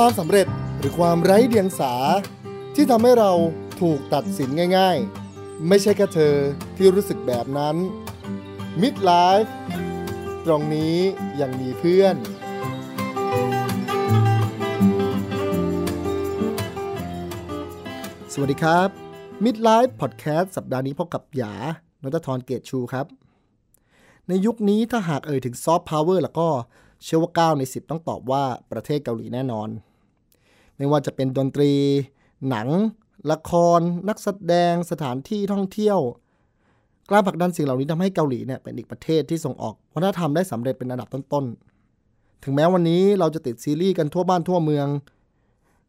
ความสำเร็จหรือความไร้เดียงสา ที่ทำให้เราถูกตัดสินง่ายๆ ไม่ใช่แค่เธอที่รู้สึกแบบนั้น Midlife ตรงนี้ยังมีเพื่อนสวัสดีครับ Midlife Podcast สัปดาห์นี้พบกับหยานทรเกตชูครับ ในยุคนี้ถ้าหากเอ่ยถึงซอฟต์พาวเวอร์แล้วก็ เชื่อว่า 9 ใน 10 ต้องตอบว่าประเทศเกาหลีแน่นอน ไม่ว่าจะเป็นดนตรี หนัง ละคร นักแสดง สถานที่ท่องเที่ยวกล้าผลักดันสิ่งเหล่านี้ทำให้เกาหลีเนี่ยเป็นอีกประเทศที่ส่งออกวัฒนธรรมได้สำเร็จเป็นอันดับต้นๆ ถึงแม้วันนี้เราจะติดซีรีส์กันทั่วบ้านทั่วเมือง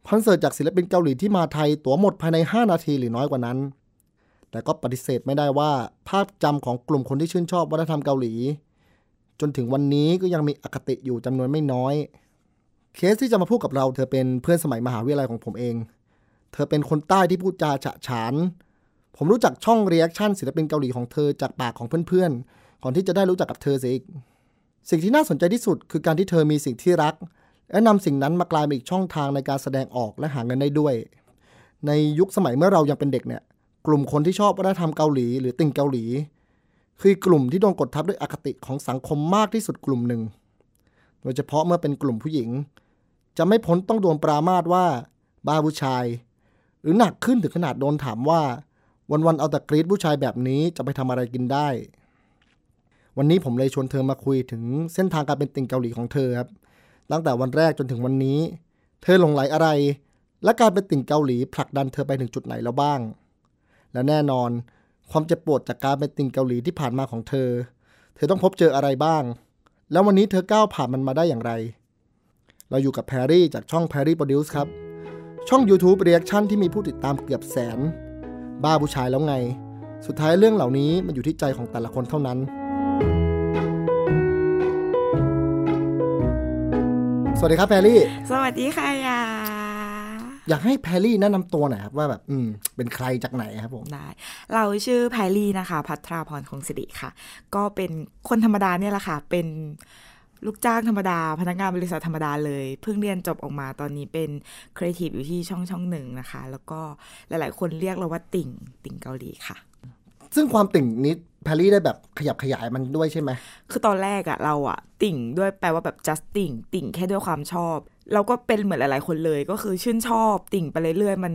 คอนเสิร์ตจากศิลปินเกาหลีที่มาไทยตั๋วหมดภายใน 5 นาทีหรือน้อยกว่านั้น แต่ก็ปฏิเสธไม่ได้ว่าภาพจำของกลุ่มคนที่ชื่นชอบวัฒนธรรมเกาหลี จนถึงวันนี้ก็ยังมีอคติอยู่จำนวนไม่น้อย เคสที่จะมาพูดกับเราเธอเป็นเพื่อนสมัยมหาวิทยาลัยของผมเอง เธอเป็นคนใต้ที่พูดจาฉะฉาน ผมรู้จักช่อง reaction ศิลปินเกาหลีของเธอจากปากของเพื่อนๆ ก่อนที่จะได้รู้จักกับเธอเสียอีก สิ่งที่น่าสนใจที่สุดคือการที่เธอมีสิ่งที่รัก และนำสิ่งนั้นมากลายเป็นอีกช่องทางในการแสดงออกและหาเงินได้ด้วย ในยุคสมัยเมื่อเรายังเป็นเด็กเนี่ย กลุ่มคนที่ชอบวัฒนธรรมเกาหลี หรือติ่งเกาหลี คือกลุ่มที่โดนกดทับด้วยอคติของสังคมมากที่สุดกลุ่มหนึ่ง โดยเฉพาะเมื่อเป็นกลุ่มผู้หญิง จะไม่พ้นต้องโดนปรามาสว่าบ้าผู้ชาย หรือหนักขึ้นถึงขนาดโดนถามว่า วันๆเอาแต่กรีดผู้ชายแบบนี้จะไปทำอะไรกินได้ วันนี้ผมเลยชวนเธอมาคุยถึงเส้นทางการเป็นติ่งเกาหลีของเธอครับตั้งแต่วันแรกจนถึงวันนี้ เธอหลงไหลอะไร และการเป็นติ่งเกาหลีผลักดันเธอไปถึงจุดไหนแล้วบ้าง และแน่นอน ความเจ็บปวดจากการเป็นติ่งเกาหลีที่ผ่านมาของเธอ เธอต้องพบเจออะไรบ้าง แล้ววันนี้เธอก้าวผ่านมันมาได้อย่างไร เราอยู่กับแพรรี่จากช่อง Perry Produce ครับ ช่อง YouTube Reaction ที่มีผู้ติดตามเกือบแสน บ้าผู้ชายแล้วไง สุดท้ายเรื่องเหล่านี้มันอยู่ที่ใจของแต่ละคนเท่านั้น สวัสดีครับแพรรี่ สวัสดีค่ะยา อยากให้แพรรี่แนะนำตัวหน่อยครับว่าแบบอืมเป็นใครจากไหนครับผมได้เราชื่อแพรรี่นะคะ พัทราพรคงสิริค่ะ ก็เป็นคนธรรมดาเนี่ยแหละค่ะ เป็นลูกจ้างธรรมดา พนักงานบริษัทธรรมดาเลย เพิ่งเรียนจบออกมาตอนนี้เป็นครีเอทีฟอยู่ที่ช่องช่องหนึ่งนะคะ แล้วก็หลาย ๆ คนเรียกเราว่าติ่งติ่งเกาหลีค่ะ ซึ่งความติ่งนี้แพรรี่ได้แบบขยับขยายมันด้วยใช่ไหมคือตอนแรกอะเราอะติ่งด้วยแปลว่าแบบ just ติ่งติ่งแค่ด้วยความชอบ เราก็เป็นเหมือนหลาย ๆ คนเลย ก็คือชื่นชอบติ่งไปเรื่อยๆมัน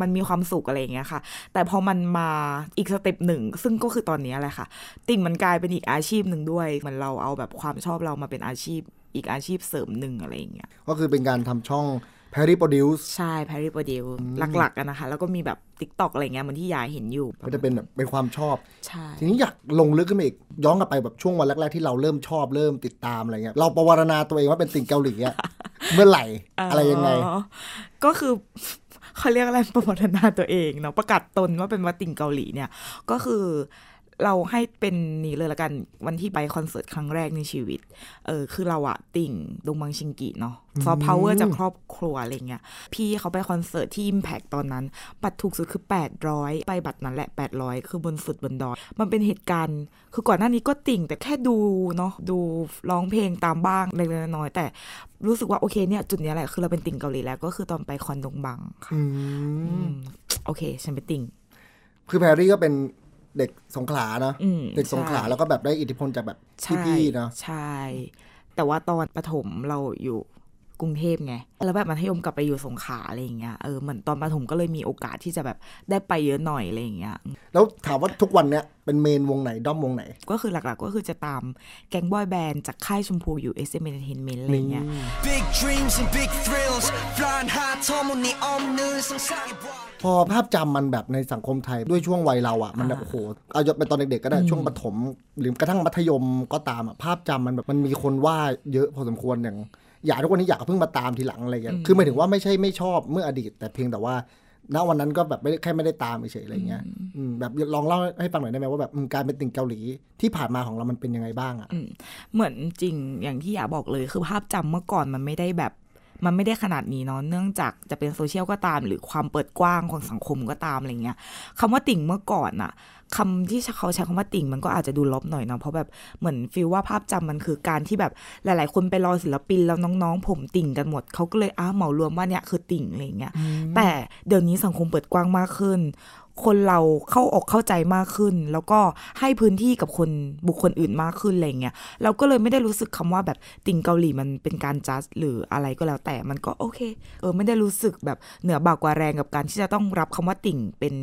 มันมีความสุขอะไรอย่างเงี้ยค่ะ แต่พอมันมาอีกสเต็ปหนึ่ง ซึ่งก็คือตอนนี้แหละค่ะ ติ่งมันกลายเป็นอีกอาชีพหนึ่งด้วยเหมือนเราเอาแบบความชอบเรามาเป็นอาชีพ อีกอาชีพเสริมหนึ่งอะไรอย่างเงี้ยก็คือเป็นการทำช่อง แพรรี่ Produce ใช่แพริโปรดิวหลักๆกันนะคะ แล้วก็มีแบบ TikTok อะไรเงี้ยเหมือนที่ยายเห็นอยู่ ก็จะเป็นแบบเป็นความชอบ ใช่ ทีนี้อยากลงลึกขึ้นมาอีก ย้อนกลับไปแบบช่วงวันแรก ๆ ที่เราเริ่มชอบเริ่มติดตามอะไรเงี้ย เราประวารณาตัวเองว่าเป็นติ่งเกาหลีอะ เมื่อไหร่ อะไรยังไงอ๋อก็คือเขาเรียกอะไรประวัตินาตัวเองเนาะประกาศตนว่าเป็นว่าติ่งเกาหลีเนี่ย ก็คือ เราให้เป็นนี้เลยละกันวันที่ไปคอนเสิร์ตครั้งแรกในชีวิต เออคือเราอะติ่งดงบังชินกิเนาะ soft power จากครอบครัวอะไรเงี้ย พี่เขาไปคอนเสิร์ตที่ Impact ตอนนั้น บัตรถูกสุดคือ 800 ไปบัตรนั้นแหละ 800 คือบนสุดบนดอยมันเป็นเหตุการณ์ คือก่อนหน้านี้ก็ติ่งแต่แค่ดูเนาะดูร้องเพลงตามบ้างเล็กๆน้อยๆแต่รู้สึกว่าโอเคเนี่ยจุดเนี้ยแหละคือเราเป็นติ่งเกาหลีแล้วก็คือตอนไปคอนดงบังค่ะอืมอืมโอเค ฉันเป็นติ่งคือแพรรี่ก็เป็น เด็กสงขลาเนอะอืมเด็กสงขลาใช่แล้วก็แบบได้อิทธิพลจากแบบใช่พี่ๆเนาะใช่ แต่ว่าตอนประถมเราอยู่ กรุงเทพไง แล้วแบบมัธยมกลับไปอยู่สงขลาอะไรอย่างเงี้ย เออ เหมือนตอนประถมก็เลยมีโอกาสที่จะแบบได้ไปเยอะหน่อยอะไรอย่างเงี้ย แล้วถามว่าทุกวันเนี้ยเป็นเมนวงไหน ด้อมวงไหน ก็คือหลักๆก็คือจะตามแก๊งบอยแบนด์จากค่ายชมพูอยู่ s m Entertainment อะไรเงี้ย Big dreams พอภาพจำมันแบบในสังคมไทยด้วยช่วงวัยเราอะมันแบบโอ้โหเอาไปตอนเด็กๆก็ได้ช่วงปฐมหรือกระทั่งมัธยมก็ตามอะภาพจำมันแบบมันมีคนว่าเยอะพอสมควรอย่าง อยากทุกวันนี้อยากเพิ่งมาตามทีหลังอะไรอย่างเงี้ยคือหมายถึงว่าไม่ใช่ไม่ชอบเมื่ออดีต แต่เพียงแต่ว่าณวันนั้นก็แบบไม่ได้แค่ไม่ได้ตามเฉยๆอะไรเงี้ยอืมแบบลองเล่าให้ฟังหน่อยได้ไหมว่าแบบอืมการเป็นติ่งเกาหลีที่ผ่านมาของเรามันเป็นยังไงบ้างอะเหมือนจริงอย่างที่อยากบอกเลยคือภาพจำเมื่อก่อนมันไม่ได้แบบมันไม่ได้ขนาดนี้เนาะเนื่องจากจะเป็นโซเชียลก็ตาม หรือความเปิดกว้างของสังคมก็ตามอะไรเงี้ยคำว่าติ่งเมื่อก่อนอะ คำที่เขาใช้คำว่าติ่งมันก็อาจจะดูลบหน่อยเนาะเพราะแบบเหมือนฟีลว่าภาพจำมันคือการที่แบบหลาย ๆ คนไปรอศิลปินแล้วน้องๆ ผมติ่งกันหมดเขาก็เลยอ้าเหมารวมว่าเนี่ยคือติ่งอะไรเงี้ยแต่เดี๋ยวนี้สังคมเปิดกว้างมากขึ้น คนเราเข้าออกเข้าใจมากขึ้น แล้วก็ให้พื้นที่กับคนบุคคลอื่นมากขึ้นอะไรเงี้ยเราก็เลยไม่ได้รู้สึกคำว่าแบบติ่งเกาหลีมันเป็นการจัดหรืออะไรก็แล้วแต่มันก็โอเคเออไม่ได้รู้สึกแบบเหนือบากกว่าแรงกับการที่จะต้องรับคำว่าติ่งเป็น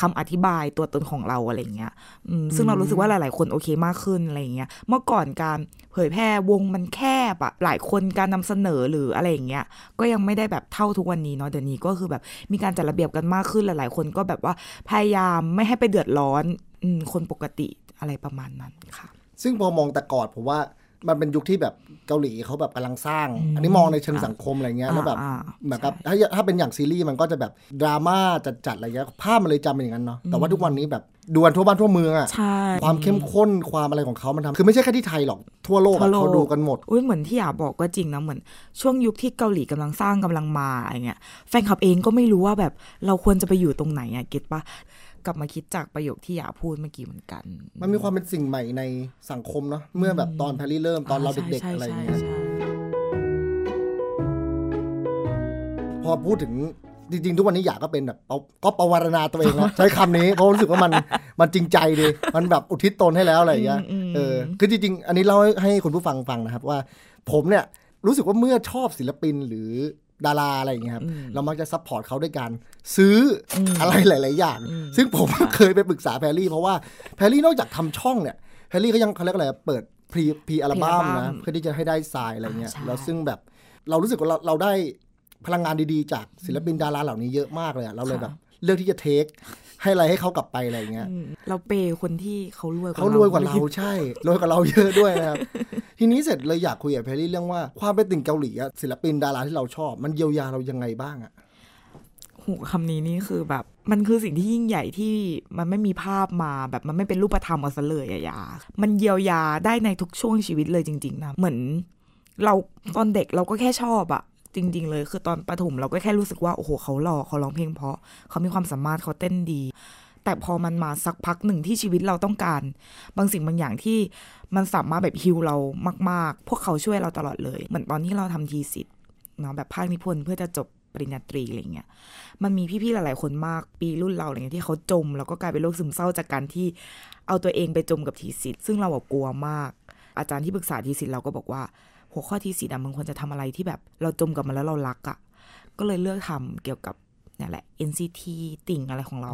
คำอธิบายตัวตนของเราอะไรเงี้ยอืมซึ่งเรารู้สึกว่าหลาย ๆ คนโอเคมากขึ้นอะไรเงี้ยเมื่อก่อนการเผยแพร่วงมันแคบอะหลายคนการนำเสนอหรืออะไรอย่างเงี้ยก็ยังไม่ได้แบบเท่าทุกวันนี้เนาะเดี๋ยวนี้ก็คือแบบมีการจัดระเบียบกันมากขึ้นหลาย ๆ คนก็แบบว่าพยายามไม่ให้ไปเดือดร้อนคนปกติอะไรประมาณนั้นค่ะ ซึ่งพอมองแต่กอดผมว่า มันเป็นยุคที่แบบเกาหลีเขาแบบกำลังสร้าง อันนี้มองในเชิงสังคมอะไรเงี้ยแล้วแบบอ่าเหมือนกับถ้าถ้าเป็นอย่างซีรีส์มันก็จะแบบดราม่าจัดๆอะไรเงี้ยภาพมันเลยจำเป็นอย่างนั้นเนาะแต่ว่าทุกวันนี้แบบดวนทั่วบ้านทั่วเมืองอะใช่ความเข้มข้นความอะไรของเขามันทำคือไม่ใช่แค่ที่ไทยหรอกทั่วโลกทั่อะวโลกเขาดูกันหมดอุ้ยเหมือนที่อยากบอกก็จริงนะเหมือนช่วงยุคที่เกาหลีกำลังสร้างกำลังมาอะไรเงี้ยแฟนคลับเองก็ไม่รู้ว่าแบบเราควรจะไปอยู่ตรงไหนอะเก็ตปะ กลับมาคิดจากประโยคที่อยากพูดเมื่อกี้เหมือนกัน มันมีความเป็นสิ่งใหม่ในสังคมเนาะเมื่อแบบตอนแพรรี่เริ่มตอนเราเด็กใช่ๆอะไรใช่เงี้ยใช่พอพูดถึงจริงๆ ทุกวันนี้อยากก็เป็นแบบเอาก็ประวารณาตัวเองนะใช้คำนี้เพราะรู้สึกว่ามันมันจริงใจดีมันแบบอุทิศตนให้แล้วอะไรอย่างเงี้ยเออคือจริงๆ อันนี้เล่าให้ให้คุณผู้ฟังฟังนะครับว่า ผมเนี่ยรู้สึกว่าเมื่อชอบศิลปินหรือ ดาราอะไรอย่างเงี้ยครับ เรามักจะ support เขาด้วยการซื้ออะไรหลาย ๆ อย่าง ซึ่งผมเคยไปปรึกษาแพรรี่เพราะว่าแพรรี่นอกจากทำช่องเนี่ยแพรรี่ก็ยังเขาเรียกอะไรเปิด pre pre อัลบั้มนะเพื่อที่จะให้ได้ทรายอะไรเงี้ยแล้วซึ่งแบบเรารู้สึกว่าเราเราได้พลังงานดี ๆ จากศิลปินดาราเหล่านี้เยอะมากเลยอะเราเลยแบบเลือกที่จะเทค ให้อะไรให้เขากลับไปอะไรเงี้ยอืมเราเปย์คนที่เขารวยกว่าเขารวยกว่าเราใช่รวยกว่าเราเยอะด้วยนะครับทีนี้เสร็จเลยอยากคุยกับแพรรี่เรื่องว่าความเป็นติ่งเกาหลีอะศิลปินดาราที่เราชอบ มันเยียวยาเรายังไงบ้างอะโหคำนี้นี่คือแบบ มันคือสิ่งที่ยิ่งใหญ่ที่มันไม่มีภาพมาแบบมันไม่เป็นรูปธรรมเอาซะเลยอะยา มันเยียวยาได้ในทุกช่วงชีวิตเลยจริง ๆนะเหมือนเราตอนเด็กเราก็แค่ชอบอะ จริง ๆ เลย คือตอนประถมเราก็แค่รู้สึกว่า โอ้โห เขาหล่อเขาร้องเพลงเพราะ เขามีความสามารถเขาเต้นดี แต่พอมันมาสักพักหนึ่งที่ชีวิตเราต้องการ บางสิ่งบางอย่างที่มันสามารถแบบฮิวเรามาก ๆ พวกเขาช่วยเราตลอดเลย เหมือนตอนที่เราทำทีสิทธ์เนาะแบบภาคนิพนธ์เพื่อจะจบปริญญาตรีอะไรเงี้ย มันมีพี่ๆหลายๆคนมากปีรุ่นเราอะไรเงี้ยที่เขาจม แล้วก็กลายเป็นโรคซึมเศร้าจากการที่เอาตัวเองไปจมกับทีสิทธ์ซึ่งเรากลัวมาก อาจารย์ที่ปรึกษาทีสิทธ์เราก็บอกว่า หัวข้อทีสิทธ์อะมึงควรจะทำอะไรที่แบบ เราจมกับมันแล้วเรารักอะก็เลยเลือกทำเกี่ยวกับเนี่ยแหละ NCT ติ่งอะไรของเรา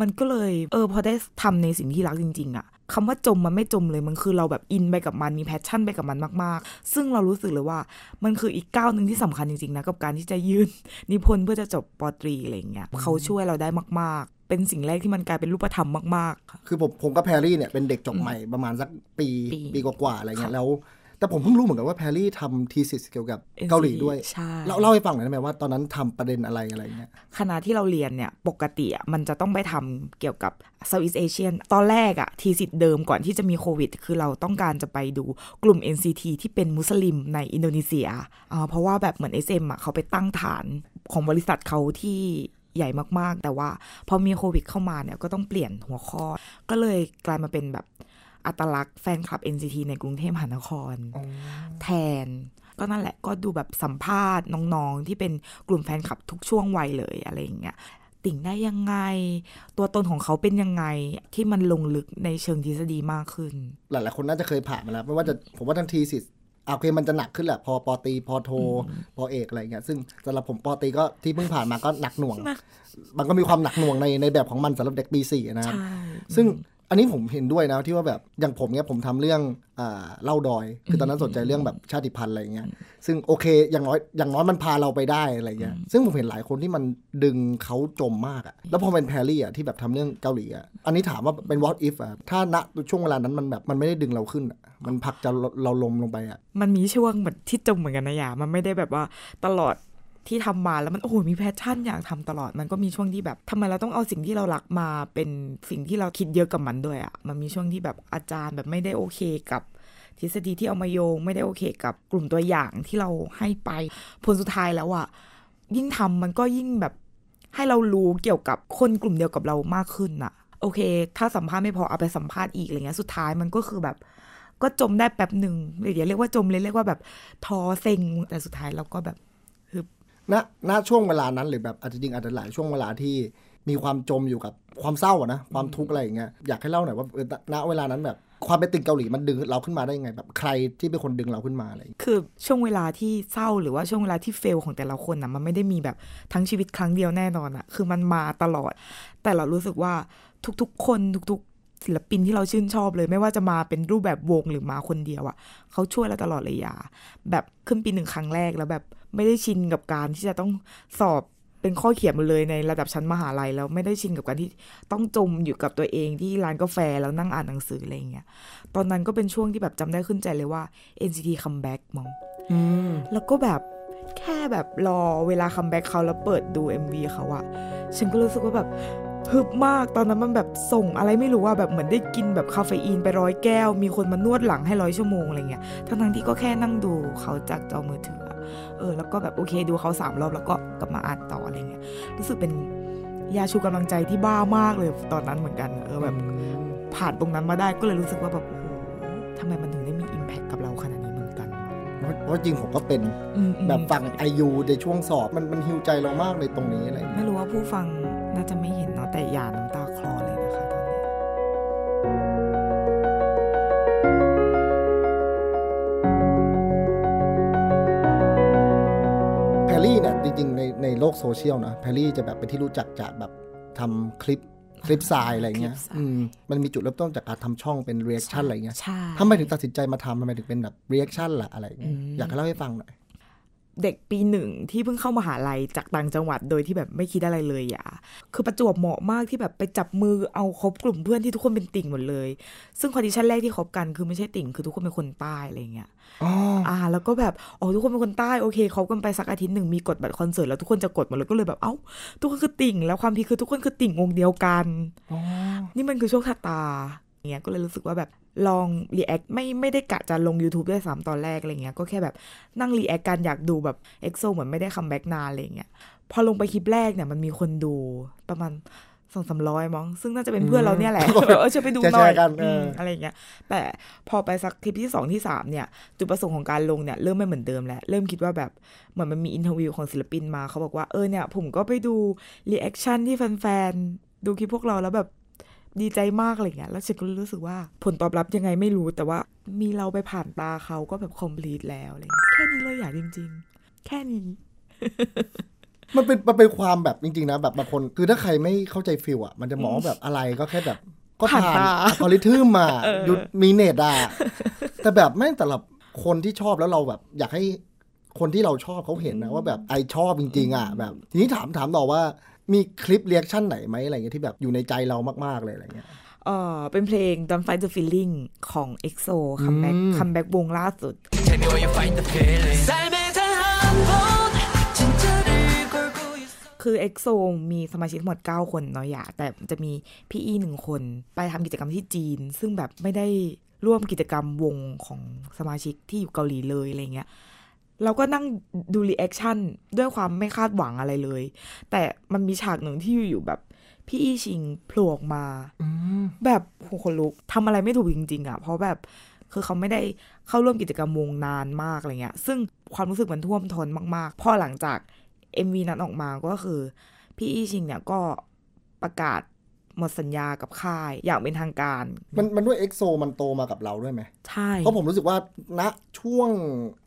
มันก็เลย เออ พอได้ทำในสิ่งที่รักจริง ๆอะคำว่าจมมันไม่จมเลย มันคือเราแบบอินไปกับมัน มีแพชชั่นไปกับมันมากๆ ซึ่งเรารู้สึกเลยว่า มันคืออีกก้าวหนึ่งที่สำคัญจริงๆนะ กับการที่จะยื่นนิพนธ์เพื่อจะจบปอตรีอะไรอย่างเงี้ย เขาช่วยเราได้มากๆ เป็นสิ่งแรกที่มันกลายเป็นรูปธรรมมาก ๆค่ะคือผมผมกับแพรรี่เนี่ยเป็นเด็กจบใหม่ประมาณสักปีปีปีกว่าๆอะไรเงี้ยค่ะแล้ว แต่ผมเพิ่งรู้เหมือนกันว่าแพรรี่ทำทีสิสเกี่ยวกับเกาหลีด้วยใช่เล่าเล่าให้ฟังหน่อยได้ไหมว่าตอนนั้นทำประเด็นอะไรอะไรเงี้ยคณะที่เราเรียนเนี่ยปกติอะมันจะต้องไปทำเกี่ยวกับ Southeast Asian ตอนแรกอะทีสิทธิ์เดิมก่อนที่จะมีโควิด คือเราต้องการจะไปดูกลุ่ม NCT ที่เป็นมุสลิมในอินโดนีเซียอ่าเพราะว่าแบบเหมือน SM อะเขาไปตั้งฐานของบริษัทเขาที่ใหญ่มากๆ แต่ว่าพอมีโควิดเข้ามาเนี่ยก็ต้องเปลี่ยนหัวข้อ ก็เลยกลายมาเป็นแบบ อัตลักษณ์แฟนคลับ NCT ในกรุงเทพมหานคร แทน ก็นั่นแหละก็ดูแบบสัมภาษณ์น้องๆ ที่เป็นกลุ่มแฟนคลับทุกช่วงวัยเลยอะไรอย่างเงี้ยติ่งได้ยังไง ตัวตนของเขาเป็นยังไงที่มันลงลึกในเชิงทฤษฎีมากขึ้น หลายๆคนน่าจะเคยผ่านมาแล้วไม่ว่าจะผมว่าทั้งทีสิสอะโอเคมันจะหนักขึ้นแหละพอปอตรีพอโทพอเอกอะไรเงี้ยซึ่งสำหรับผมปอตรีก็ที่เพิ่งผ่านมาก็หนักหน่วงหนักมันก็มีความหนักหน่วงในในแบบของมันสำหรับเด็กปีสี่นะครับใช่ซึ่ง อันนี้ผมเห็นด้วยนะที่ว่าแบบอย่างผมเนี่ยผมทำเรื่องอ่าเล่าดอย คือตอนนั้นสนใจเรื่องแบบชาติพันธุ์อะไรเงี้ยซึ่งโอเคอย่างน้อยอย่างน้อยมันพาเราไปได้อะไรเงี้ยซึ่งผมเห็นหลายคนที่มันดึงเขาจมมากอะแล้วพอเป็นแพรรี่อะที่แบบทำเรื่องเกาหลีอะอันนี้ถามว่าเป็น what if อะถ้าณช่วงเวลานั้นมันแบบมันไม่ได้ดึงเราขึ้นอะมันผลักจะเราล้มลงไปอะมันมีช่วงเหมือนที่จมเหมือนกันนะหยามันไม่ได้แบบว่าตลอด ที่ทำมาแล้วมันโอ้โหมี passion อยากทำตลอดมันก็มีช่วงที่แบบทำไมเราต้องเอาสิ่งที่เรารักมาเป็นสิ่งที่เราคิดเยอะกับมันด้วยอะ่ะมันมีช่วงที่แบบอาจารย์แบบไม่ได้โอเคกับทฤษฎีที่เอามาโยงไม่ได้โอเคกับกลุ่มตัวอย่างที่เราให้ไป ผลสุดท้ายแล้วอะยิ่งทำมันก็ยิ่งแบบให้เรารู้เกี่ยวกับคนกลุ่มเดียวกับเรามากขึ้นอะโอเค ถ้าสัมภาษณ์ไม่พอเอาไปสัมภาษณ์อีกอะไรเงี้ยสุดท้ายมันก็คือแบบ ก็จมได้แป๊บหนึ่งเดี๋ยวเรียกว่าจมเลยเรียกว่าแบบท้อเซ็งแต่สุดท้ายเราก็แบบ ณณช่วงเวลานั้นหรือแบบอาจจะจริงอาจจะหลายช่วงเวลาที่มีความจมอยู่กับความเศร้าอะนะความทุกข์อะไรอย่างเงี้ยอยากให้เล่าหน่อยว่าณเวลานั้นแบบความเป็นติ่งเกาหลีมันดึงเราขึ้นมาได้ยังไง แบบใครที่เป็นคนดึงเราขึ้นมาอะไรคือช่วงเวลาที่เศร้าหรือว่าช่วงเวลาที่เฟลของแต่ละคนนะมันไม่ได้มีแบบทั้งชีวิตครั้งเดียวแน่นอนอะคือมันมาตลอด แต่เรารู้สึกว่าทุกๆ คนทุกๆ ศิลปินที่เราชื่นชอบเลย ไม่ว่าจะมาเป็นรูปแบบวงหรือมาคนเดียวอะเขาช่วยเราตลอดเลยอย่าแบบขึ้นปีหนึ่งครั้งแรกแล้วแบบ ไม่ได้ชินกับการที่จะต้องสอบเป็นข้อเขียนมดเลยในระดับชั้นมหาลัยแล้วไม่ได้ชินกับการที่ต้องจมอยู่กับตัวเองที่ร้านกาแฟแล้วนั่งอ่านหนังสืออะไรอย่างเงี้ย ตอนนั้นก็เป็นช่วงที่แบบจำได้ขึ้นใจเลยว่า NCT comeback มั้งแล้วก็แบบแค่แบบรอเวลา comeback เขาแล้วเปิดดู MV เขาอะฉันก็รู้สึกว่าแบบฮึบมากตอนนั้นมันแบบส่งอะไรไม่รู้ว่าแบบเหมือนได้กินแบบคาเฟอีนไปร้อยแก้ว มีคนมานวดหลังให้ร้อยชั่วโมงอะไรเงี้ยทั้งๆที่ก็แค่นั่งดูเขาจากจอมือถือ เออ แล้วก็แบบโอเคดูเขาสามรอบแล้วก็กลับมาอ่านต่ออะไรเงี้ย รู้สึกเป็นยาชูกำลังใจที่บ้ามากเลยตอนนั้นเหมือนกัน เออแบบผ่านตรงนั้นมาได้ก็เลยรู้สึกว่าแบบโอ้โหทำไมมันถึงได้มีอิมแพคกับเราขนาดนี้เหมือนกันเพราะเพราะจริงผมก็เป็นอืมอืมแบบฟังไอยูในช่วงสอบมันมันฮิวใจเรามากในตรงนี้อะไรอย่างเงี้ยไม่รู้ว่าผู้ฟังน่าจะไม่เห็นเนาะแต่อย่าน้ำตา ในในโลกโซเชียลนะแพรรี่จะแบบเป็นที่รู้จักจากแบบทำคลิปคลิปทรายอะไรเงี้ยคลิปทรายอืมมันมีจุดเริ่มต้นจากการทำช่องเป็น reaction อะไรเงี้ยใช่ทำไมถึงตัดสินใจมาทำทำไมถึงเป็นแบบ reaction ล่ะอะไรเงี้ยอืมอยากให้เล่าให้ฟังหน่อย เด็กปีหนึ่งที่เพิ่งเข้ามหาลัยจากต่างจังหวัดโดยที่แบบไม่คิดอะไรเลยหยาคือประจวบเหมาะมากที่แบบไปจับมือเอาคบกลุ่มเพื่อนที่ทุกคนเป็นติ่งหมดเลย ซึ่ง condition แรกที่คบกันคือไม่ใช่ติ่งคือทุกคนเป็นคนใต้อะไรเงี้ยอ๋ออ่า แล้วก็แบบอ๋อทุกคนเป็นคนใต้โอเคคบกันไปสักอาทิตย์หนึ่งมีกดบัตรคอนเสิร์ตแล้วทุกคนจะกดหมดเลยก็เลยแบบเอ้า ทุกคนคือติ่ง แล้วความ peak คือทุกคนคือติ่งวงเดียวกันอ๋อนี่มันคือโชคชะตาอย่าง เงี้ยก็เลยรู้สึกว่าแบบลอง react ไม่ไม่ได้กะจะลง YouTube ด้วยซ้ำตอนแรกอะไรเงี้ยก็แค่แบบนั่ง react กันอยากดูแบบเอ็กโซเหมือนไม่ได้ comeback นานอะไรเงี้ยพอลงไปคลิปแรกเนี่ยมันมีคนดูประมาณสองสามร้อยมั้งซึ่งน่าจะเป็นเพื่อนเราเนี่ยแหละแบบเออช่วยไปดูหน่อยแชร์ๆกันเออมอะไรเงี้ย แต่พอไปสักคลิปที่สองที่สามเนี่ย จุดประสงค์ของการลงเนี่ย เริ่มไม่เหมือนเดิมแล้ว เริ่มคิดว่าแบบเหมือนมันมี interview ของศิลปินมาเขาบอกว่าเออเนี่ย ผมก็ไปดู reaction ที่แฟนๆ ดูคลิปพวกเราแล้วแบบ ดีใจมากอะไรเงี้ย แล้วฉันก็รู้สึกว่าผลตอบรับยังไงไม่รู้ แต่ว่ามีเราไปผ่านตาเขาก็แบบ complete แล้วอะไรเงี้ยแค่นี้เลยอยากจริง ๆ แค่นี้ มันเป็นมันเป็นความแบบจริง ๆ นะ แบบบางคน คือถ้าใครไม่เข้าใจ feel อะ มันจะมองว่าแบบอะไรก็แค่แบบ ก็ผ่านผ่านตาอัลกอริทึมมาดูมีเน็ตอะ แต่แบบแม่งแต่ละคนที่ชอบแล้วเราแบบ อยากให้คนที่เราชอบเขาเห็นนะว่าแบบ I ชอบจริง ๆ อะ แบบ ทีนี้ถามถามต่อว่า มีคลิป reaction ไหนไหมอะไรเงี้ยที่แบบอยู่ในใจเรามากๆเลยอะไรเงี้ยเออเป็นเพลง Don't Fight the Feeling ของ EXO comeback comeback วงล่าสุด คือเอ็กโซมีสมาชิกทั้งหมด 9 คนเนาะหยาแต่จะมีพี่อี้ชิงหนึ่งคน ไปทำกิจกรรมที่จีน ซึ่งแบบไม่ได้ร่วมกิจกรรมวงของสมาชิกที่อยู่เกาหลีเลยอะไรเงี้ย เราก็นั่งดู reaction ด้วยความไม่คาดหวังอะไรเลย แต่มันมีฉากหนึ่งที่อยู่ๆแบบ พี่อี้ชิงโผล่ออกมาแบบโหคนลุกทำอะไรไม่ถูกจริง ๆ อะ เพราะแบบคือเขาไม่ได้เข้าร่วมกิจกรรมวงนานมากอะไรเงี้ย ซึ่งความรู้สึกมันท่วมท้นมาก ๆ พอหลังจาก MV นั้นออกมาก็คือ พี่อี้ชิงเนี่ยก็ประกาศ หมดสัญญากับค่ายอย่างเป็นทางการ มันมันด้วยเอ็กโซมันโตมากับเราด้วยไหมใช่เพราะผมรู้สึกว่าณช่วง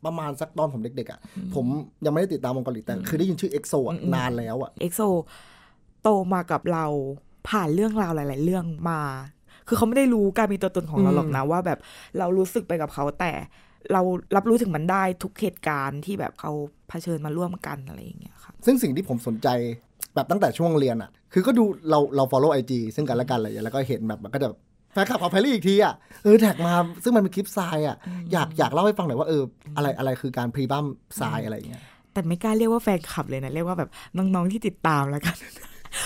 ประมาณสักตอนผมเด็กๆอะผมยังไม่ได้ติดตามวงเกาหลีแต่คือได้ยินชื่อเอ็กโซอะนานแล้วอะเอ็กโซโตมากับเราผ่านเรื่องราวหลาย ๆ เรื่องมา คือเขาไม่ได้รู้การมีตัวตนของเราอืมหรอกนะว่าแบบเรารู้สึกไปกับเขาแต่เรารับรู้ถึงมันได้ทุกเหตุการณ์ที่แบบเขาเผชิญมาร่วมกันอะไรอย่างเงี้ยค่ะ ซึ่งสิ่งที่ผมสนใจ แบบตั้งแต่ช่วงเรียนอะ คือก็ดูเราเรา follow IG ซึ่งกันและกันอะไรอย่างเงี้ยแล้วก็เห็นแบบมันก็จะแบบแฟนคลับของแพรรี่อีกทีอะเออแท็กมาซึ่งมันเป็นคลิปทรายอะอยากอยากเล่าให้ฟังหน่อยว่าเอออะไรอะไรคือการพรีบัมทรายอะไรอย่างเงี้ยแต่ไม่กล้าเรียกว่าแฟนคลับเลยนะเรียกว่าแบบน้องๆที่ติดตามแล้วกัน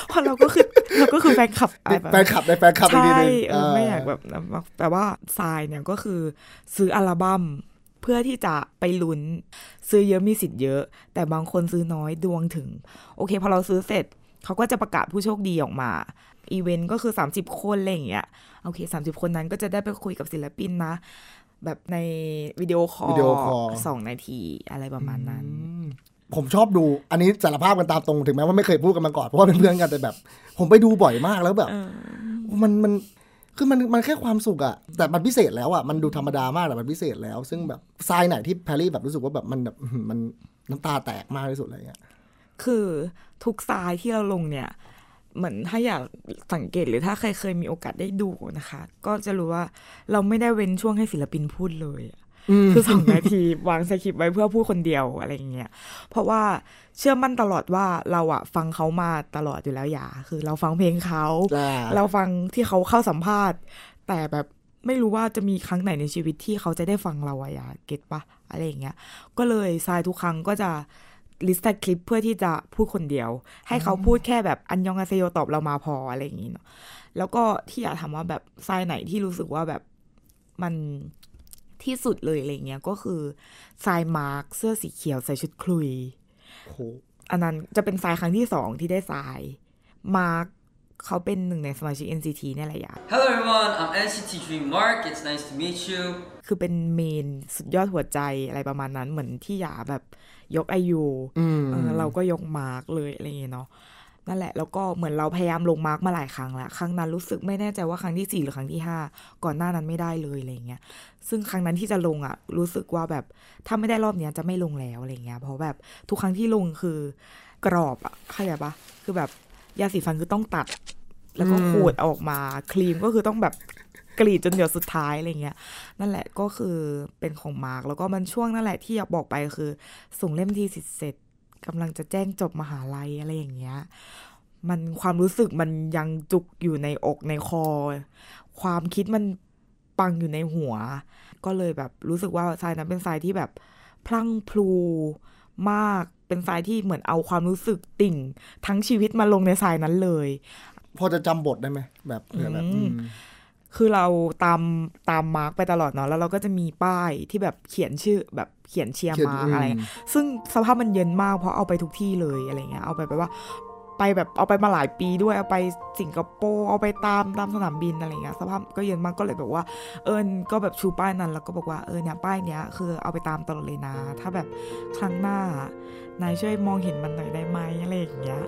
เพเพราะเราก็คือเราก็คือแฟนคลับอะไรแบบแฟนคลับในแฟนคลับอีกใช่ทีหนึงเออไม่อยากแบบแต่ว่าทรายเนี่ยก็คือซื้ออัลบั้ม เพื่อที่จะไปลุ้น ซื้อเยอะมีสิทธิ์เยอะ แต่บางคนซื้อน้อยดวงถึง โอเคพอเราซื้อเสร็จเขาก็จะประกาศผู้โชคดีออกมาอีเวนต์ก็คือ 30 คนอะไรอย่างเงี้ยโอเค 30 คนนั้นก็จะได้ไปคุยกับศิลปินนะ แบบใน video call video call สองนาทีอะไรประมาณนั้น ผมชอบดู อันนี้สารภาพกันตามตรงถึงแม้ว่าไม่เคยพูดกันมาก่อนเพราะว่าเป็นเพื่อนกันแต่แบบ ผมไปดูบ่อยมากแล้วแบบ มันมัน คือมันมันแค่ความสุขอะแต่มันพิเศษแล้วอะมันดูธรรมดามากแต่มันพิเศษแล้ว ซึ่งแบบทรายไหนที่แพรรี่แบบรู้สึกว่าแบบมันแบบมันน้ำตาแตกมากที่สุดอะไรเงี้ยคือทุกทรายที่เราลงเนี่ย เหมือนถ้าอยากสังเกตหรือถ้าใครเคยมีโอกาสได้ดูนะคะ ก็จะรู้ว่าเราไม่ได้เว้นช่วงให้ศิลปินพูดเลยอะ คือสองนาทีวางสคริปต์ไว้เพื่อพูดคนเดียวอะไรอย่างเงี้ยเพราะว่าเชื่อมั่นตลอดว่าเราอะฟังเขามาตลอดอยู่แล้วอย่า คือเราฟังเพลงเขาอ่าเราฟังที่เขาเข้าสัมภาษณ์ แต่แบบไม่รู้ว่าจะมีครั้งไหนในชีวิตที่เขาจะได้ฟังเราอะอย่าเก็ตปะอะไรอย่างเงี้ย ก็เลยทรายทุกครั้งก็จะลิสต์คลิปเพื่อที่จะพูดคนเดียว ให้เขาพูดแค่แบบอันยองอาเซโยตอบเรามาพออะไรอย่างงี้เนาะแล้วก็ที่อยากถามว่าแบบทรายไหนที่รู้สึกว่าแบบมัน ที่สุดเลยอะไรเงี้ยก็คือทรายมาร์คเสื้อสีเขียวใส่ชุดครุยโอ้โหอันนั้นจะเป็นทรายครั้งที่สองที่ได้ทรายมาร์คเขาเป็นหนึ่งในสมาชิก NCT เนี่ยแหละหยา Hello everyone, I'm NCT Dream Mark. It's nice to meet you. คือเป็น main สุดยอดหัวใจอะไรประมาณนั้นเหมือนที่หยาแบบยกไอยูอืมเออเราก็ยกมาร์กเลยอะไรอย่างเงี้ยเนาะ นั่นแหละ แล้วก็เหมือนเราพยายามลงมาร์กมาหลายครั้งแล้ว ครั้งนั้นรู้สึกไม่แน่ใจว่าครั้งที่สี่หรือครั้งที่ห้าก่อนหน้านั้นไม่ได้เลยอะไรเงี้ย ซึ่งครั้งนั้นที่จะลงอะ รู้สึกว่าแบบถ้าไม่ได้รอบเนี้ยจะไม่ลงแล้วอะไรเงี้ย เพราะแบบทุกครั้งที่ลงคือกรอบอะเข้าใจปะคือแบบยาสีฟันคือต้องตัด แล้วก็ขูดออกมาครีมก็คือต้องแบบกรีดจนเดี๋ยวสุดท้ายอะไรเงี้ย นั่นแหละก็คือเป็นของมาร์กแล้วก็มันช่วงนั่นแหละที่อยากบอกไปคือ ส่งเล่มทีสิทธิ์เสร็จ กำลังจะแจ้งจบมหาลัยอะไรอย่างเงี้ย มันความรู้สึกมันยังจุกอยู่ในอกในคอ ความคิดมันปังอยู่ในหัว ก็เลยแบบรู้สึกว่า sign นั้นเป็น sign ที่แบบพรั่งพรูมากเป็น sign ที่เหมือนเอาความรู้สึกติ่ง ทั้งชีวิตมาลงในทรายนั้นเลย พอจะจำบทได้ไหมแบบเผื่อแบบอืมอืมคือเราตามตามมาร์กไปตลอดเนาะแล้วเราก็จะมีป้ายที่แบบเขียนชื่อแบบ เขียนเชียร์มาร์กอะไรเงี้ยซึ่งสภาพมันเย็นมากเพราะเอาไปทุกที่เลยอะไรเงี้ยเอาไปแบบว่าไปแบบเอาไปมาหลายปีด้วยเอาไปสิงคโปร์เอาไปตามตามสนามบินอะไรเงี้ยสภาพก็เย็นมากก็เลยแบบว่า เอิญก็แบบชูป้ายนั้น แล้วก็บอกว่าเออเนี่ยป้ายเนี้ยคือเอาไปตามตลอดเลยนะ ถ้าแบบครั้งหน้านายช่วยมองเห็นมันหน่อยได้ไหมอะไรอย่างเงี้ย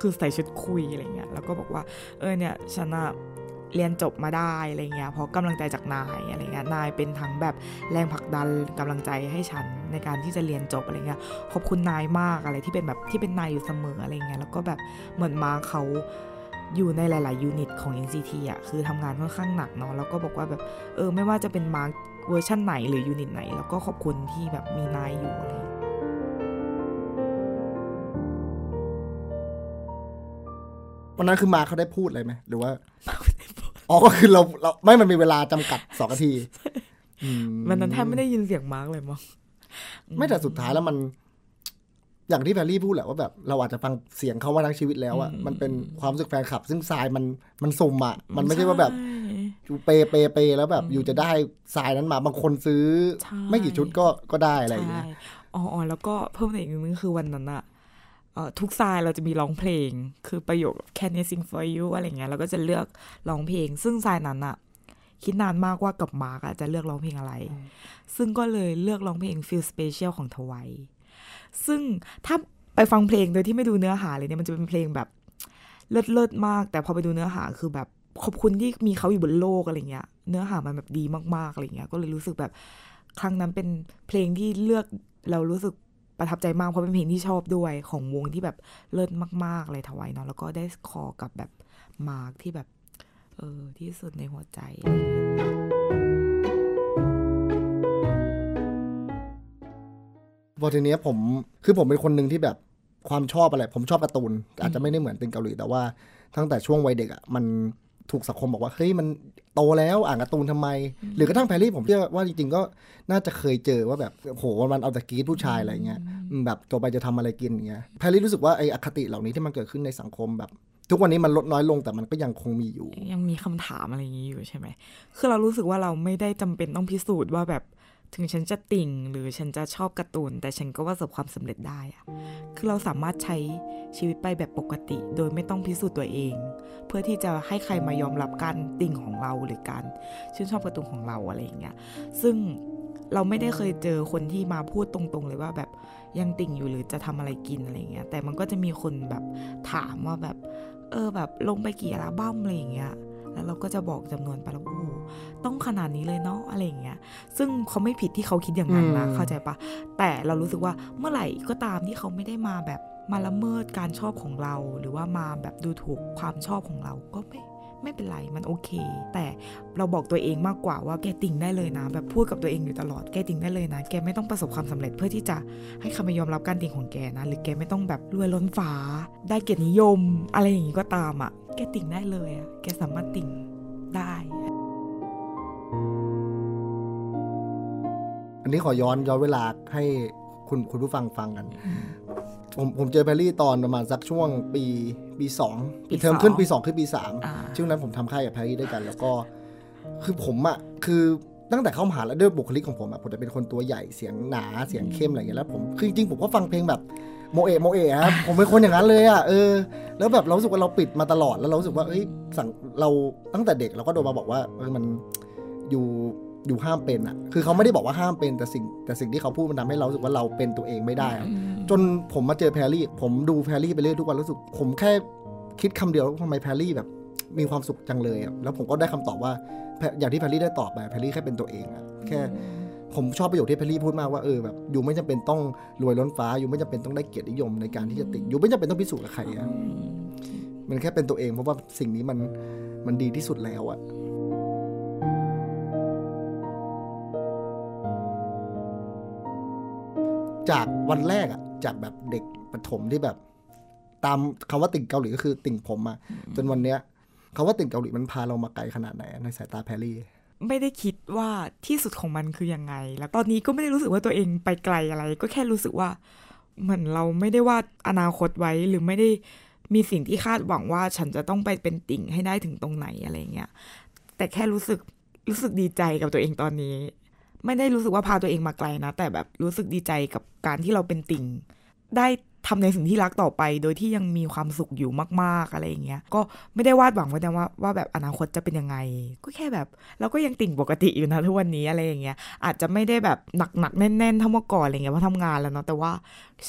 คือใส่ชุดคุยอะไรเงี้ยแล้วก็บอกว่าเออเนี่ยฉันอะ เรียนจบมาได้อะไรเงี้ยเพราะกำลังใจจากนายอะไรเงี้ยนายเป็นทั้งแบบแรงผลักดันกำลังใจให้ฉันในการที่จะเรียนจบอะไรเงี้ยขอบคุณนายมากอะไรที่เป็นแบบที่เป็นนายอยู่เสมออะไรเงี้ยแล้วก็แบบเหมือนมาร์กเขาอยู่ในหลาย ๆ unit ของ NCT อะคือทำงานค่อนข้างหนักเนาะแล้วก็บอกว่าแบบเออไม่ว่าจะเป็นมาร์กเวอร์ชันไหนหรือ unit ไหน แล้วก็ขอบคุณที่แบบมีนายอยู่อะไร วันนั้นคือมาเขาได้พูดอะไรไหมหรือว่าอ๋อก็คือเราเราไม่มันมีเวลาจำกัดสองนาทีอืมันนั้นแทบไม่ได้ยินเสียงมาร์กเลยมั้งไม่แต่สุดท้ายแล้วมัน อย่างที่แพรรี่พูดแหละว่าแบบ เราอาจจะฟังเสียงเขามาทั้งชีวิตแล้วอะมันเป็นความรู้สึกแฟนคลับ ซึ่งทรายมันมันสุ่มอะมันไม่ใช่ว่าแบบใช่อยู่เปเปเปแล้วแบบอยู่จะได้ทรายนั้นมาบางคนซื้อใช่ไม่กี่ชุดก็ก็ได้อะไรอย่างใช่เงี้ยอ๋ออ๋อแล้วก็เพิ่มอีกนิดนึงคือวันนั้นอะเอ่อ ทุกทรายเราจะมีร้องเพลง คือประโยค Can I sing for you อะไรเงี้ยเราก็จะเลือกร้องเพลง ซึ่งทรายนั้นอะคิดนานมากว่ากับมาร์กอะจะเลือกร้องเพลงอะไร ซึ่งก็เลยเลือกร้องเพลง Feel Special ของทวายซึ่งถ้าไปฟังเพลงโดยที่ไม่ดูเนื้อหาเลยเนี่ยมันจะเป็นเพลงแบบเลิศเลิศๆมาก แต่พอไปดูเนื้อหาคือแบบขอบคุณที่มีเขาอยู่บนโลกอะไรเงี้ย เนื้อหามันแบบดีมากๆอะไรเงี้ย ก็เลยรู้สึกแบบครั้งนั้นเป็นเพลงที่เลือกเรารู้สึก ประทับใจมากเพราะเป็นเพลงที่ชอบด้วยของวงที่แบบเลิศมากๆเลยถวายเนาะแล้วก็ได้คอกับแบบมาร์กที่แบบเออที่สุดในหัวใจพอทีเนี้ยผมคือผมเป็นคนหนึ่งที่แบบความชอบอะไร ผมชอบการ์ตูน อาจจะไม่ได้เหมือนติงเกาหลีแต่ว่าตั้งแต่ช่วงวัยเด็กอะมัน ถูกสังคมบอกว่าเฮ้ยมันโตแล้วอ่านการ์ตูนทำไม หรือกระทั่งแพรรี่ผมเชื่อว่าจริงๆก็น่าจะเคยเจอว่าแบบโหวันๆเอาแต่กรีดผู้ชายอะไรเงี้ยอืมแบบตัวไปจะทำอะไรกินอย่างเงี้ยแพรรี่รู้สึกว่าไอ้อคติเหล่านี้ที่มันเกิดขึ้นในสังคมแบบ ทุกวันนี้มันลดน้อยลงแต่มันก็ยังคงมีอยู่ ยังมีคำถามอะไรอย่างนี้อยู่ใช่ไหมคือเรารู้สึกว่าเราไม่ได้จำเป็นต้องพิสูจน์ว่าแบบ ถึงฉันจะติ่งหรือฉันจะชอบการ์ตูน แต่ฉันก็ประสบความสำเร็จได้อะคือเราสามารถใช้ชีวิตไปแบบปกติ โดยไม่ต้องพิสูจน์ตัวเอง เพื่อที่จะให้ใครมายอมรับการติ่งของเราหรือการชื่นชอบการ์ตูนของเราอะไรอย่างเงี้ย ซึ่งเราไม่ได้เคยเจอคนที่มาพูดตรงๆเลยว่าแบบยังติ่งอยู่หรือจะทำอะไรกินอะไรอย่างเงี้ย แต่มันก็จะมีคนแบบถามว่าแบบ เออแบบลงไปกี่อัลบั้มอะไรอย่างเงี้ย แล้วเราก็จะบอกจำนวนไปแล้ว ต้องขนาดนี้เลยเนาะอะไรอย่างเงี้ย ซึ่งเขาไม่ผิดที่เขาคิดอย่างนั้นนะอืมเข้าใจปะแต่เรารู้สึกว่าเมื่อไหร่ก็ตามที่เขาไม่ได้มาแบบมาละเมิดการชอบของเรา หรือว่ามาแบบดูถูกความชอบของเราก็ไม่ไม่เป็นไรมันโอเค แต่เราบอกตัวเองมากกว่าว่าแกติ่งได้เลยนะ แบบพูดกับตัวเองอยู่ตลอดแกติ่งได้เลยนะ แกไม่ต้องประสบความสำเร็จเพื่อที่จะให้คำยอมรับการติ่งของแกนะ หรือแกไม่ต้องแบบรวยล้นฟ้า ได้เกียรตินิยม อะไรอย่างงี้ก็ตามอะ่ะ แกติ่งได้เลยอะ่ะแกสามารถติ่งได้ อันนี้ขอย้อนย้อนเวลาให้คุณคุณผู้ฟังฟังกัน ผมผมเจอแพรรี่ตอนประมาณสักช่วงปีปีสองปีปีเทอมสองขึ้นปีสองขึ้นปีสามอ่าช่วงนั้นผมทำค่ายกับแพรรี่ด้วยกัน แล้วก็คือผมอะคือตั้งแต่เข้ามหาแล้วด้วยบุคลิกของผมอะผมจะเป็นคนตัวใหญ่เสียงหนาเสียงเข้มอะไรอย่างเงี้ยแล้วผมคือจริงๆผมก็ฟังเพลงแบบโมเอะโมเอะครับผมเป็นคนอย่างนั้นเลยอะเออแล้วแบบเรารู้สึกว่าเราปิดมาตลอดแล้วเรารู้สึกว่าเอ้ยสังเราตั้งแต่เด็กเราก็โดนมาบอกว่าเออมันอยู่ อยู่ห้ามเป็นอะคือเขาไม่ได้บอกว่าห้ามเป็นแต่สิ่งแต่สิ่งที่เขาพูดมันทำให้เรารู้สึกว่าเราเป็นตัวเองไม่ได้อะจนผมมาเจอแพรรี่ ผมดูแพรรี่ไปเรื่อยทุกวันรู้สึก ผมแค่คิดคำเดียวว่าทำไมแพรรี่แบบ มีความสุขจังเลยอะแล้วผมก็ได้คำตอบว่าแพรอย่างที่แพรรี่ได้ตอบไปแพรรี่แค่เป็นตัวเองอะแค่ผมชอบประโยคที่แพรรี่พูดมากว่าเออแบบอยู่ไม่จำเป็นต้องรวยล้นฟ้า อยู่ไม่จำเป็นต้องได้เกียรตินิยมในการที่จะติดอยู่ไม่จำเป็นต้องพิสูจน์กับใครอะมันแค่เป็นตัวเองเพราะว่าสิ่งนี้มันมันดีที่สุดแล้วอะ จากวันแรกอะจากแบบเด็กประถมที่แบบ ตามคำว่าติ่งเกาหลีก็คือติ่งผมอะจนวันเนี้ยคำว่าติ่งเกาหลีมันพาเรามาไกลขนาดไหนอะในสายตาแพรรี่ไม่ได้คิดว่าที่สุดของมันคือยังไง แล้วตอนนี้ก็ไม่ได้รู้สึกว่าตัวเองไปไกลอะไร ก็แค่รู้สึกว่าเหมือนเราไม่ได้วาดอนาคตไว้หรือไม่ได้มีสิ่งที่คาดหวังว่าฉันจะต้องไปเป็นติ่งให้ได้ถึงตรงไหนอะไรเงี้ยแต่แค่รู้สึกรู้สึกดีใจกับตัวเองตอนนี้ ไม่ได้รู้สึกว่าพาตัวเองมาไกลนะ แต่แบบรู้สึกดีใจกับการที่เราเป็นติ่ง ได้ทำในสิ่งที่รักต่อไป โดยที่ยังมีความสุขอยู่มาก ๆ อะไรอย่างเงี้ย ก็ไม่ได้วาดหวังไว้แต่ว่าว่าแบบอนาคตจะเป็นยังไง ก็แค่แบบเราก็ยังติ่งปกติอยู่นะทุกวันนี้อะไรอย่างเงี้ย อาจจะไม่ได้แบบหนักๆแน่นๆเท่าเมื่อก่อนอะไรเงี้ยเพราะทำงานแล้วเนาะ แต่ว่า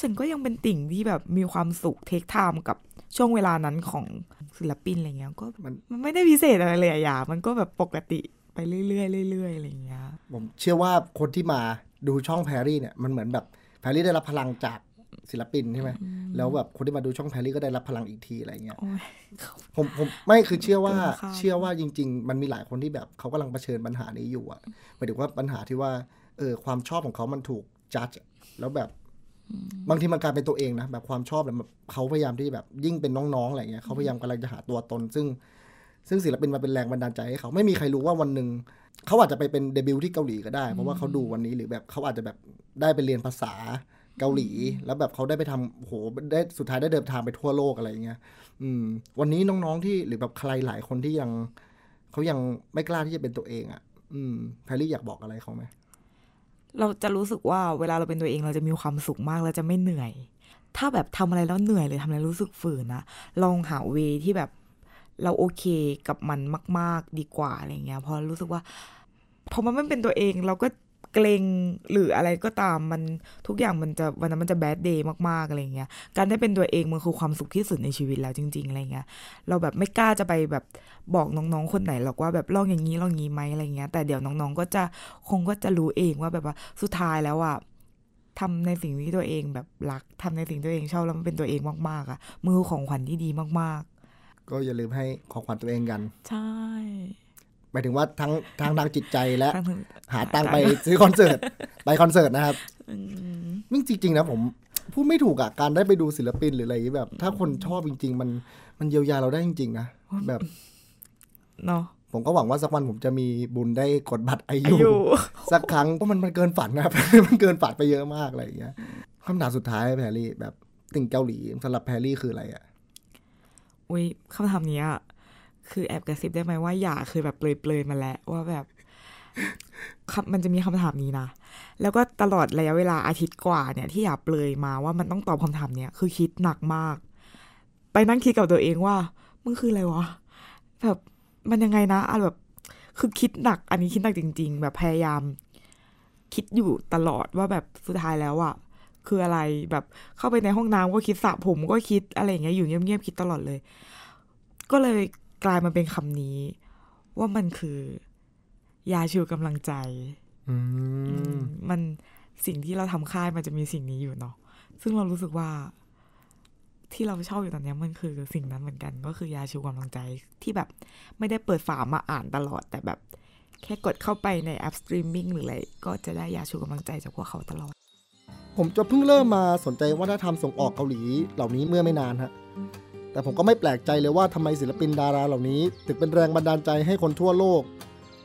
ฉันก็ยังเป็นติ่งที่แบบมีความสุข take time กับช่วงเวลานั้นของศิลปินอะไรเงี้ย ก็มันไม่ได้พิเศษอะไรเลยอะยามันก็แบบปกติ เรื่อยๆเรื่อยๆอะไรอย่างเงี้ยผมเชื่อว่าคนที่มาดูช่องแพรรี่เนี่ยมันเหมือนแบบแพรรี่ได้รับพลังจากศิลปินใช่ไหมแล้วแบบคนที่มาดูช่องแพรรี่ก็ได้รับพลังอีกทีอะไรเงี้ยโอ้ยผมผมไม่คือเชื่อว่าเกินคาดเชื่อว่าจริง ๆ มันมีหลายคนที่แบบเขากำลังเผชิญปัญหานี้อยู่อะหมายถึงว่าปัญหาที่ว่าเออความชอบของเขามันถูกจัดแล้วแบบบางทีมันกลายเป็นตัวเองนะแบบความชอบเนี่ยแบบเขาพยายามที่แบบยิ่งเป็นน้องๆอะไรเงี้ยเขาพยายามกำลังจะหาตัวตน ซึ่ง ซึ่งศิลปินมาเป็นแรงบันดาลใจให้เขาไม่มีใครรู้ว่าวันหนึ่งเขาอาจจะไปเป็นเดบิวต์ที่เกาหลีก็ได้ เพราะว่าเขาดูวันนี้หรือแบบเขาอาจจะแบบได้ไปเรียนภาษาเกาหลี แล้วแบบเขาได้ไปทำโอ้โหได้สุดท้ายได้เดินทางไปทั่วโลกอะไรอย่างเงี้ยอืม วันนี้น้องๆที่หรือแบบใครหลายคนที่ยังเขายังไม่กล้าที่จะเป็นตัวเองอะ่ะ อืมแพรรี่อยากบอกอะไรเขาไหมเราจะรู้สึกว่าเวลาเราเป็นตัวเองเราจะมีความสุขมากเราจะไม่เหนื่อย ถ้าแบบทำอะไรแล้วเหนื่อยเลยทำอะไรรู้สึกฝืนนะลองหาเวที่แบบ เราโอเคกับมันมาก ๆ ดีกว่าอะไรเงี้ยเพราะรู้สึกว่าพอมันไม่เป็นตัวเองเราก็เกรงหรืออะไรก็ตามมันทุกอย่างมันจะวันนั้นมันจะแบดเดย์มากๆอะไรเงี้ยการได้เป็นตัวเองมันคือความสุขที่สุดในชีวิตแล้วจริง ๆอะไรเงี้ยเราแบบไม่กล้าจะไปแบบบอกน้องๆคนไหนหรอกว่าแบบลองอย่างนี้ลององนี้ไหมอะไรเงี้ยแต่เดี๋ยวน้องๆก็จะคงก็จะรู้เองว่าแบบว่าสุดท้ายแล้วอะทำในสิ่งที่ตัวเองแบบรักทำในสิ่งตัวเองชอบแล้วมันเป็นตัวเองมากๆอะมือของขวัญที่ดีมาก ก็อย่าลืมให้ของขวัญตัวเองกันๆใช่หมายถึงว่าทั้งทางทางจิตใจและทั้งถึงหาตังค์ไปซื้อคอนเสิร์ตไปคอนเสิร์ตนะครับอืมนี่จริง ๆ นะผมพูดไม่ถูกอะการได้ไปดูศิลปินหรืออะไรอย่างงี้แบบ ถ้าคนชอบจริง ๆ มันมันเยียวยาเราได้จริง ๆ นะแบบเนาะผมก็หวังว่าสักวันผมจะมีบุญได้กดบัตรไออายุยูสักครั้งเพราะมันมันเกินฝันนะครับมันเกินฝันไปเยอะมากอะไรอย่างเงี้ยคำถามสุดท้ายแพรรี่แบบติ่งเกาหลีสำหรับแพรรี่คืออะไรอะ อุ้ยคำถามนี้คือแอบกระซิบได้ไหมว่าอย่าเคยแบบเปลยๆมาแล้วว่าแบบมันจะมีคำถามนี้นะ แล้วก็ตลอดระยะเวลาอาทิตย์กว่าเนี่ย ที่อยากเปลยมาว่ามันต้องตอบคำถามเนี้ยคือคิดหนักมาก ไปนั่งคิดกับตัวเองว่ามึงคืออะไรวะ แบบมันยังไงนะอะแบบคือคิดหนัก อันนี้คิดหนักจริง ๆ แบบพยายาม คิดอยู่ตลอดว่าแบบสุดท้ายแล้วอะ คืออะไรแบบเข้าไปในห้องน้ำก็คิดสระผมก็คิดอะไรอย่างเงี้ยอยู่เงียบๆคิดตลอดเลย ก็เลยกลายมาเป็นคำนี้ ว่ามันคือยาชูกำลังใจอืมมันสิ่งที่เราทำค่ายมันจะมีสิ่งนี้อยู่เนาะซึ่งเรารู้สึกว่าที่เราชอบอยู่ตอนเนี้ยมันคือสิ่งนั้นเหมือนกันก็คือยาชูกำลังใจที่แบบไม่ได้เปิดฝามาอ่านตลอด แต่แบบแค่กดเข้าไปในแอปสตรีมมิ่งหรืออะไรก็จะได้ยาชูกำลังใจจากพวกเขาตลอด ผมจะเพิ่งเริ่มมาสนใจวัฒนธรรมส่งออกเกาหลีเหล่านี้เมื่อไม่นานฮะแต่ผมก็ไม่แปลกใจเลยว่าทำไมศิลปินดาราเหล่านี้ ถึงเป็นแรงบันดาลใจให้คนทั่วโลก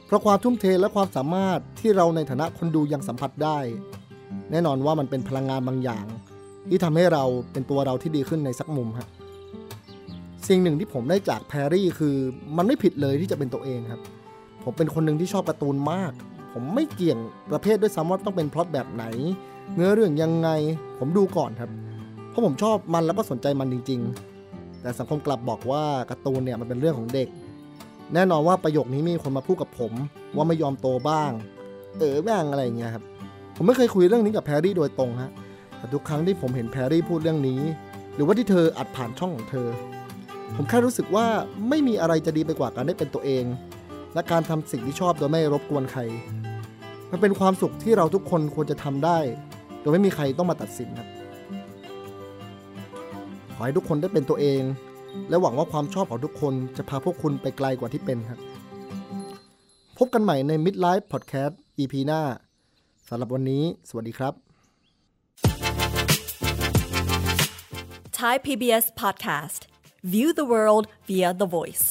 เพราะความทุ่มเทและความสามารถที่เราในฐานะคนดูยังสัมผัสได้ แน่นอนว่ามันเป็นพลังงานบางอย่าง ที่ทำให้เราเป็นตัวเราที่ดีขึ้นในสักมุมฮะสิ่งหนึ่งที่ผมได้จากแพรรี่คือมันไม่ผิดเลยที่จะเป็นตัวเองครับ ผมเป็นคนหนึ่งที่ชอบการ์ตูนมาก ผมไม่เกี่ยงประเภทด้วยซ้ำว่าต้องเป็นพล็อตแบบไหน เนื้อเรื่องยังไงผมดูก่อนครับ เพราะผมชอบมันแล้วก็สนใจมันจริง ๆ แต่สังคมกลับบอกว่าการ์ตูนเนี่ยมันเป็นเรื่องของเด็ก แน่นอนว่าประโยคนี้มีคนมาพูดกับผม ว่าไม่ยอมโตบ้าง เออบ้างอะไรอย่างเงี้ยครับ ผมไม่เคยคุยเรื่องนี้กับแพรรี่โดยตรงฮะแต่ทุกครั้งที่ผมเห็นแพรรี่พูดเรื่องนี้ หรือว่าที่เธออัดผ่านช่องของเธอ ผมแค่รู้สึกว่าไม่มีอะไรจะดีไปกว่าการได้เป็นตัวเอง และการทำสิ่งที่ชอบโดยไม่รบกวนใคร มันเป็นความสุขที่เราทุกคนควรจะทำได้ โดยไม่มีใครต้องมาตัดสินครับ ขอให้ทุกคนได้เป็นตัวเอง และหวังว่าความชอบของทุกคนจะพาพวกคุณไปไกลกว่าที่เป็นครับ พบกันใหม่ใน Midlife Podcast EP หน้าสำหรับวันนี้ สวัสดีครับ Thai PBS podcast. View the world via the voice.